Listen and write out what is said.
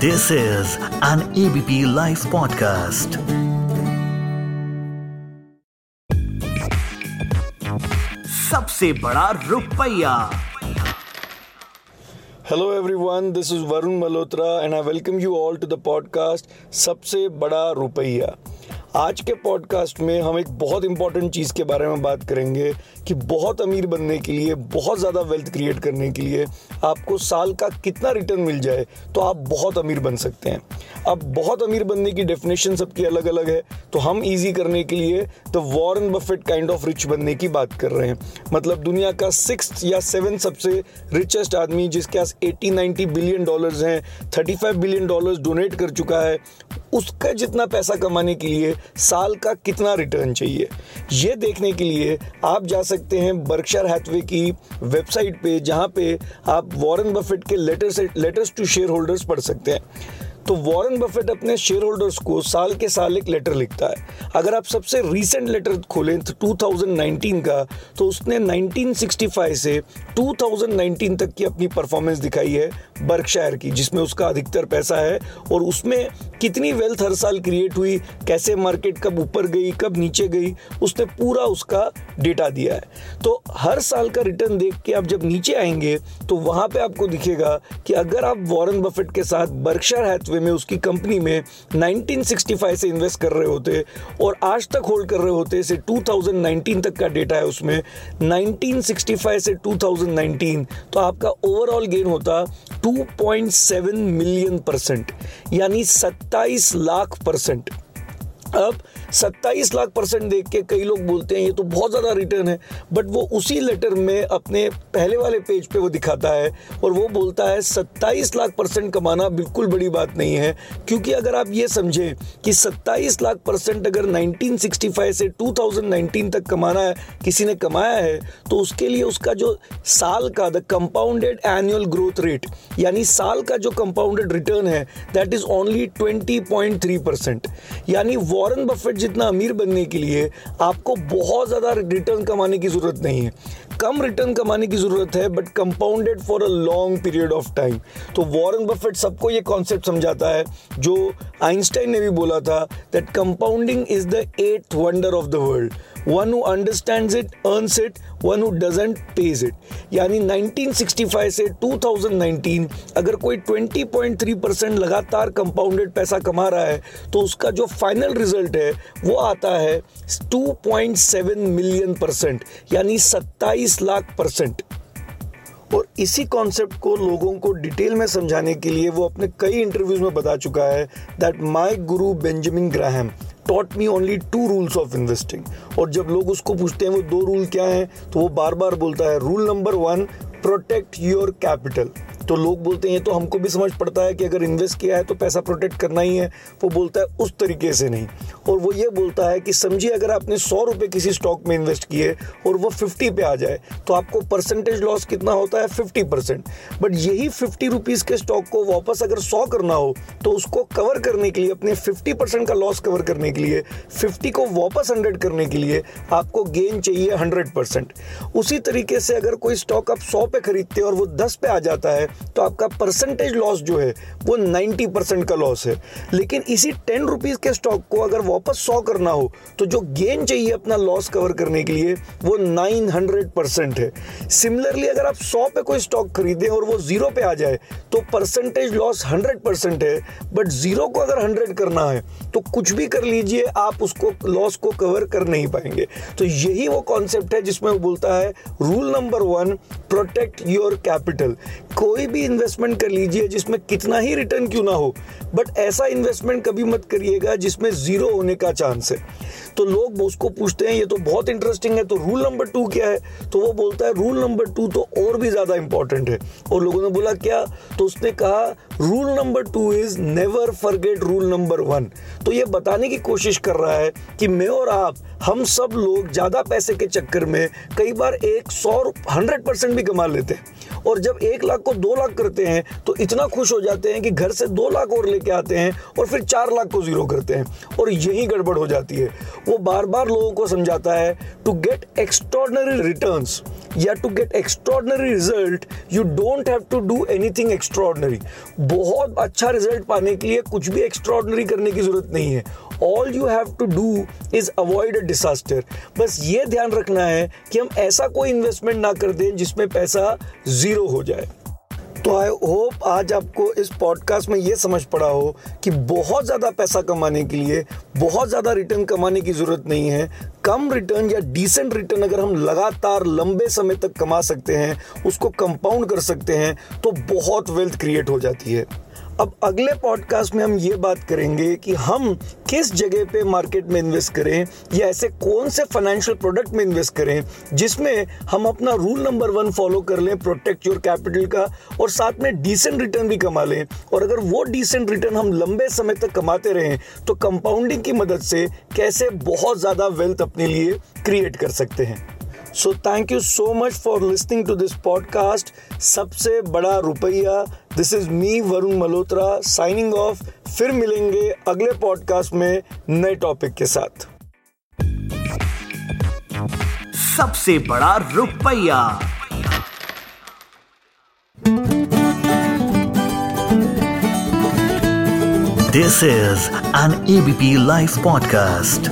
This is an ABP Life podcast. सबसे बड़ा रुपया Hello everyone, this is Varun Malhotra and I welcome you all to the podcast सबसे बड़ा रुपया आज के पॉडकास्ट में हम एक बहुत इंपॉर्टेंट चीज़ के बारे में बात करेंगे कि बहुत अमीर बनने के लिए, बहुत ज़्यादा वेल्थ क्रिएट करने के लिए आपको साल का कितना रिटर्न मिल जाए तो आप बहुत अमीर बन सकते हैं। अब बहुत अमीर बनने की डेफिनेशन सबकी अलग अलग है तो हम इजी करने के लिए the Warren Buffett kind of rich बनने की बात कर रहे हैं। मतलब दुनिया का सिक्स या सेवन सबसे रिचेस्ट आदमी जिसके पास एट्टी नाइन्टी बिलियन डॉलर्स हैं thirty five billion dollars donate कर चुका है उसका जितना पैसा कमाने के लिए साल का कितना रिटर्न चाहिए। ये देखने के लिए आप जा सकते हैं बर्कशर हैथवे की वेबसाइट पे, जहाँ पे आप वॉरेन बफेट के letters letters to share holders पढ़ सकते हैं। तो वॉरेन बफेट अपने शेयर होल्डर्स को साल के साल एक लेटर लिखता है। अगर आप सबसे रीसेंट लेटर खोलें तो 2019 का तो उसने 1965 से 2019 तक की अपनी परफॉर्मेंस दिखाई है बर्कशायर की, जिसमें उसका अधिकतर पैसा है और उसमें कितनी वेल्थ हर साल क्रिएट हुई, कैसे मार्केट कब ऊपर गई, कब नीचे गई, उसने पूरा उसका डेटा दिया है। तो हर साल का रिटर्न देख के आप जब नीचे आएँगे तो वहाँ पे आपको दिखेगा कि अगर आप वॉरेन बफेट के साथ बर्कशायर हैथवे में उसकी कंपनी में 1965 से इन्वेस्ट कर रहे होते और आज तक होल्ड कर रहे होते से 2019 तक का डेटा है उसमें। 1965 से 2019 तो आपका ओवरऑल गेन होता 2.7 मिलियन परसेंट यानी 27 लाख परसेंट अब 27 लाख परसेंट देख के कई लोग बोलते हैं, ये तो बहुत ज़्यादा रिटर्न है. बट वो उसी लेटर में अपने पहले वाले पेज पे वो दिखाता है और वो बोलता है 27 लाख परसेंट कमाना बिल्कुल बड़ी बात नहीं है, क्योंकि अगर आप ये समझें कि 27 लाख परसेंट अगर 1965 से 2019 तक कमाना है, किसी ने कमाया है तो उसके लिए उसका जो साल का the compounded annual growth rate यानी साल का जो कंपाउंडेड रिटर्न है दैट इज़ ओनली 20.3 परसेंट यानी वॉरेन बफेट जितना अमीर बनने के लिए आपको बहुत ज़्यादा रिटर्न कमाने की ज़रूरत नहीं है। कम रिटर्न कमाने की ज़रूरत है but compounded for a long period of time तो वॉरेन बफेट सबको ये कॉन्सेप्ट समझाता है, जो आइंस्टाइन ने भी बोला था that compounding is the eighth wonder of the world one who understand it earns it one who doesn't pays it यानी 1965 से 2019 अगर कोई 20.3 परसेंट लगातार कंपाउंडेड पैसा कमा रहा है तो उसका जो फाइनल रिज़ल्ट है, वो आता है 2.7 मिलियन परसेंट यानी 27 लाख परसेंट और इसी कॉन्सेप्ट को लोगों को डिटेल में समझाने के लिए वो अपने कई इंटरव्यूज़ में बता चुका है that my guru Benjamin Graham taught me only two rules of investing और जब लोग उसको पूछते हैं, वो दो रूल क्या हैं? तो वो बार बार बोलता है rule number one protect your capital तो लोग बोलते हैं तो हमको भी समझ पड़ता है कि अगर इन्वेस्ट किया है तो पैसा प्रोटेक्ट करना ही है। वो बोलता है, उस तरीके से नहीं। और वो ये बोलता है कि, समझिए, अगर आपने सौ रुपये किसी स्टॉक में इन्वेस्ट किए और वो फिफ्टी पे आ जाए तो आपको परसेंटेज लॉस कितना होता है? फिफ्टी परसेंट बट यही फिफ्टी रुपीज़ के स्टॉक को वापस अगर सौ करना हो तो उसको कवर करने के लिए, अपने फिफ्टी परसेंट का लॉस कवर करने के लिए फिफ्टी को वापस हंड्रेड करने के लिए आपको गेन चाहिए हंड्रेड परसेंट उसी तरीके से अगर कोई स्टॉक आप सौ पे खरीदते हैं और वो दस पे आ जाता है तो आपका परसेंटेज लॉस जो है, वो 90 परसेंट का लॉस है। लेकिन इसी टेन रुपीज़ के स्टॉक को अगर वापस सौ करना हो तो जो गेन चाहिए अपना लॉस कवर करने के लिए, वो 900 परसेंट है। सिमिलरली अगर आप सौ पे कोई स्टॉक खरीदें और वो ज़ीरो पे आ जाए तो परसेंटेज लॉस 100 परसेंट है। बट ज़ीरो को अगर 100 करना है तो कुछ भी कर लीजिए, आप उसको लॉस को कवर कर नहीं पाएँगे। तो यही वो कॉन्सेप्ट है जिसमें वो बोलता है rule number one protect your capital कोई भी इन्वेस्टमेंट कर लीजिए जिसमें कितना ही रिटर्न क्यों ना हो बट ऐसा इन्वेस्टमेंट कभी मत करिएगा जिसमें ज़ीरो होने का चांस है। तो लोग उसको पूछते हैं, ये तो बहुत इंटरेस्टिंग है तो रूल नंबर टू क्या है? तो वो बोलता है रूल नंबर टू तो और भी ज़्यादा इंपॉर्टेंट है। और लोगों ने बोला, क्या? तो उसने कहा rule number two is never forget rule number one तो ये बताने की कोशिश कर रहा है कि मैं और आप, हम सब लोग ज़्यादा पैसे के चक्कर में कई बार एक सौ हंड्रेड परसेंट भी कमा लेते हैं। और जब एक लाख को दो लाख करते हैं तो इतना खुश हो जाते हैं कि घर से दो लाख और लेके आते हैं और फिर चार लाख को ज़ीरो करते हैं और यही गड़बड़ हो जाती है। वो बार बार लोगों को समझाता है टू गेट एक्स्ट्रॉर्डनरी रिटर्न या to get extraordinary result you don't have to do anything extraordinary बहुत अच्छा रिज़ल्ट पाने के लिए कुछ भी एक्स्ट्रॉर्डनरी करने की ज़रूरत नहीं है। All you have to do is avoid a disaster बस ये ध्यान रखना है कि हम ऐसा कोई इन्वेस्टमेंट ना कर दें जिसमें पैसा ज़ीरो हो जाए। तो आई होप आज आपको इस पॉडकास्ट में ये समझ पड़ा हो कि बहुत ज़्यादा पैसा कमाने के लिए, बहुत ज़्यादा रिटर्न कमाने की ज़रूरत नहीं है। कम रिटर्न या डिसेंट रिटर्न अगर हम लगातार लंबे समय तक कमा सकते हैं, उसको कंपाउंड कर सकते हैं तो बहुत वेल्थ क्रिएट हो जाती है। अब अगले पॉडकास्ट में हम ये बात करेंगे कि हम किस जगह पे मार्केट में इन्वेस्ट करें, या ऐसे कौन से फाइनेंशियल प्रोडक्ट में इन्वेस्ट करें, जिसमें हम अपना रूल नंबर वन फॉलो कर लें प्रोटेक्ट योर कैपिटल का, और साथ में डिसेंट रिटर्न भी कमा लें। और अगर वो डिसेंट रिटर्न हम लंबे समय तक कमाते रहें तो कंपाउंडिंग की मदद से कैसे बहुत ज़्यादा वेल्थ अपने लिए क्रिएट कर सकते हैं। So thank you so much for listening to this podcast सबसे बड़ा रुपया this is me Varun Malhotra signing off फिर मिलेंगे अगले पॉडकास्ट में नए टॉपिक के साथ। सबसे बड़ा रुपया। This is an ABP live podcast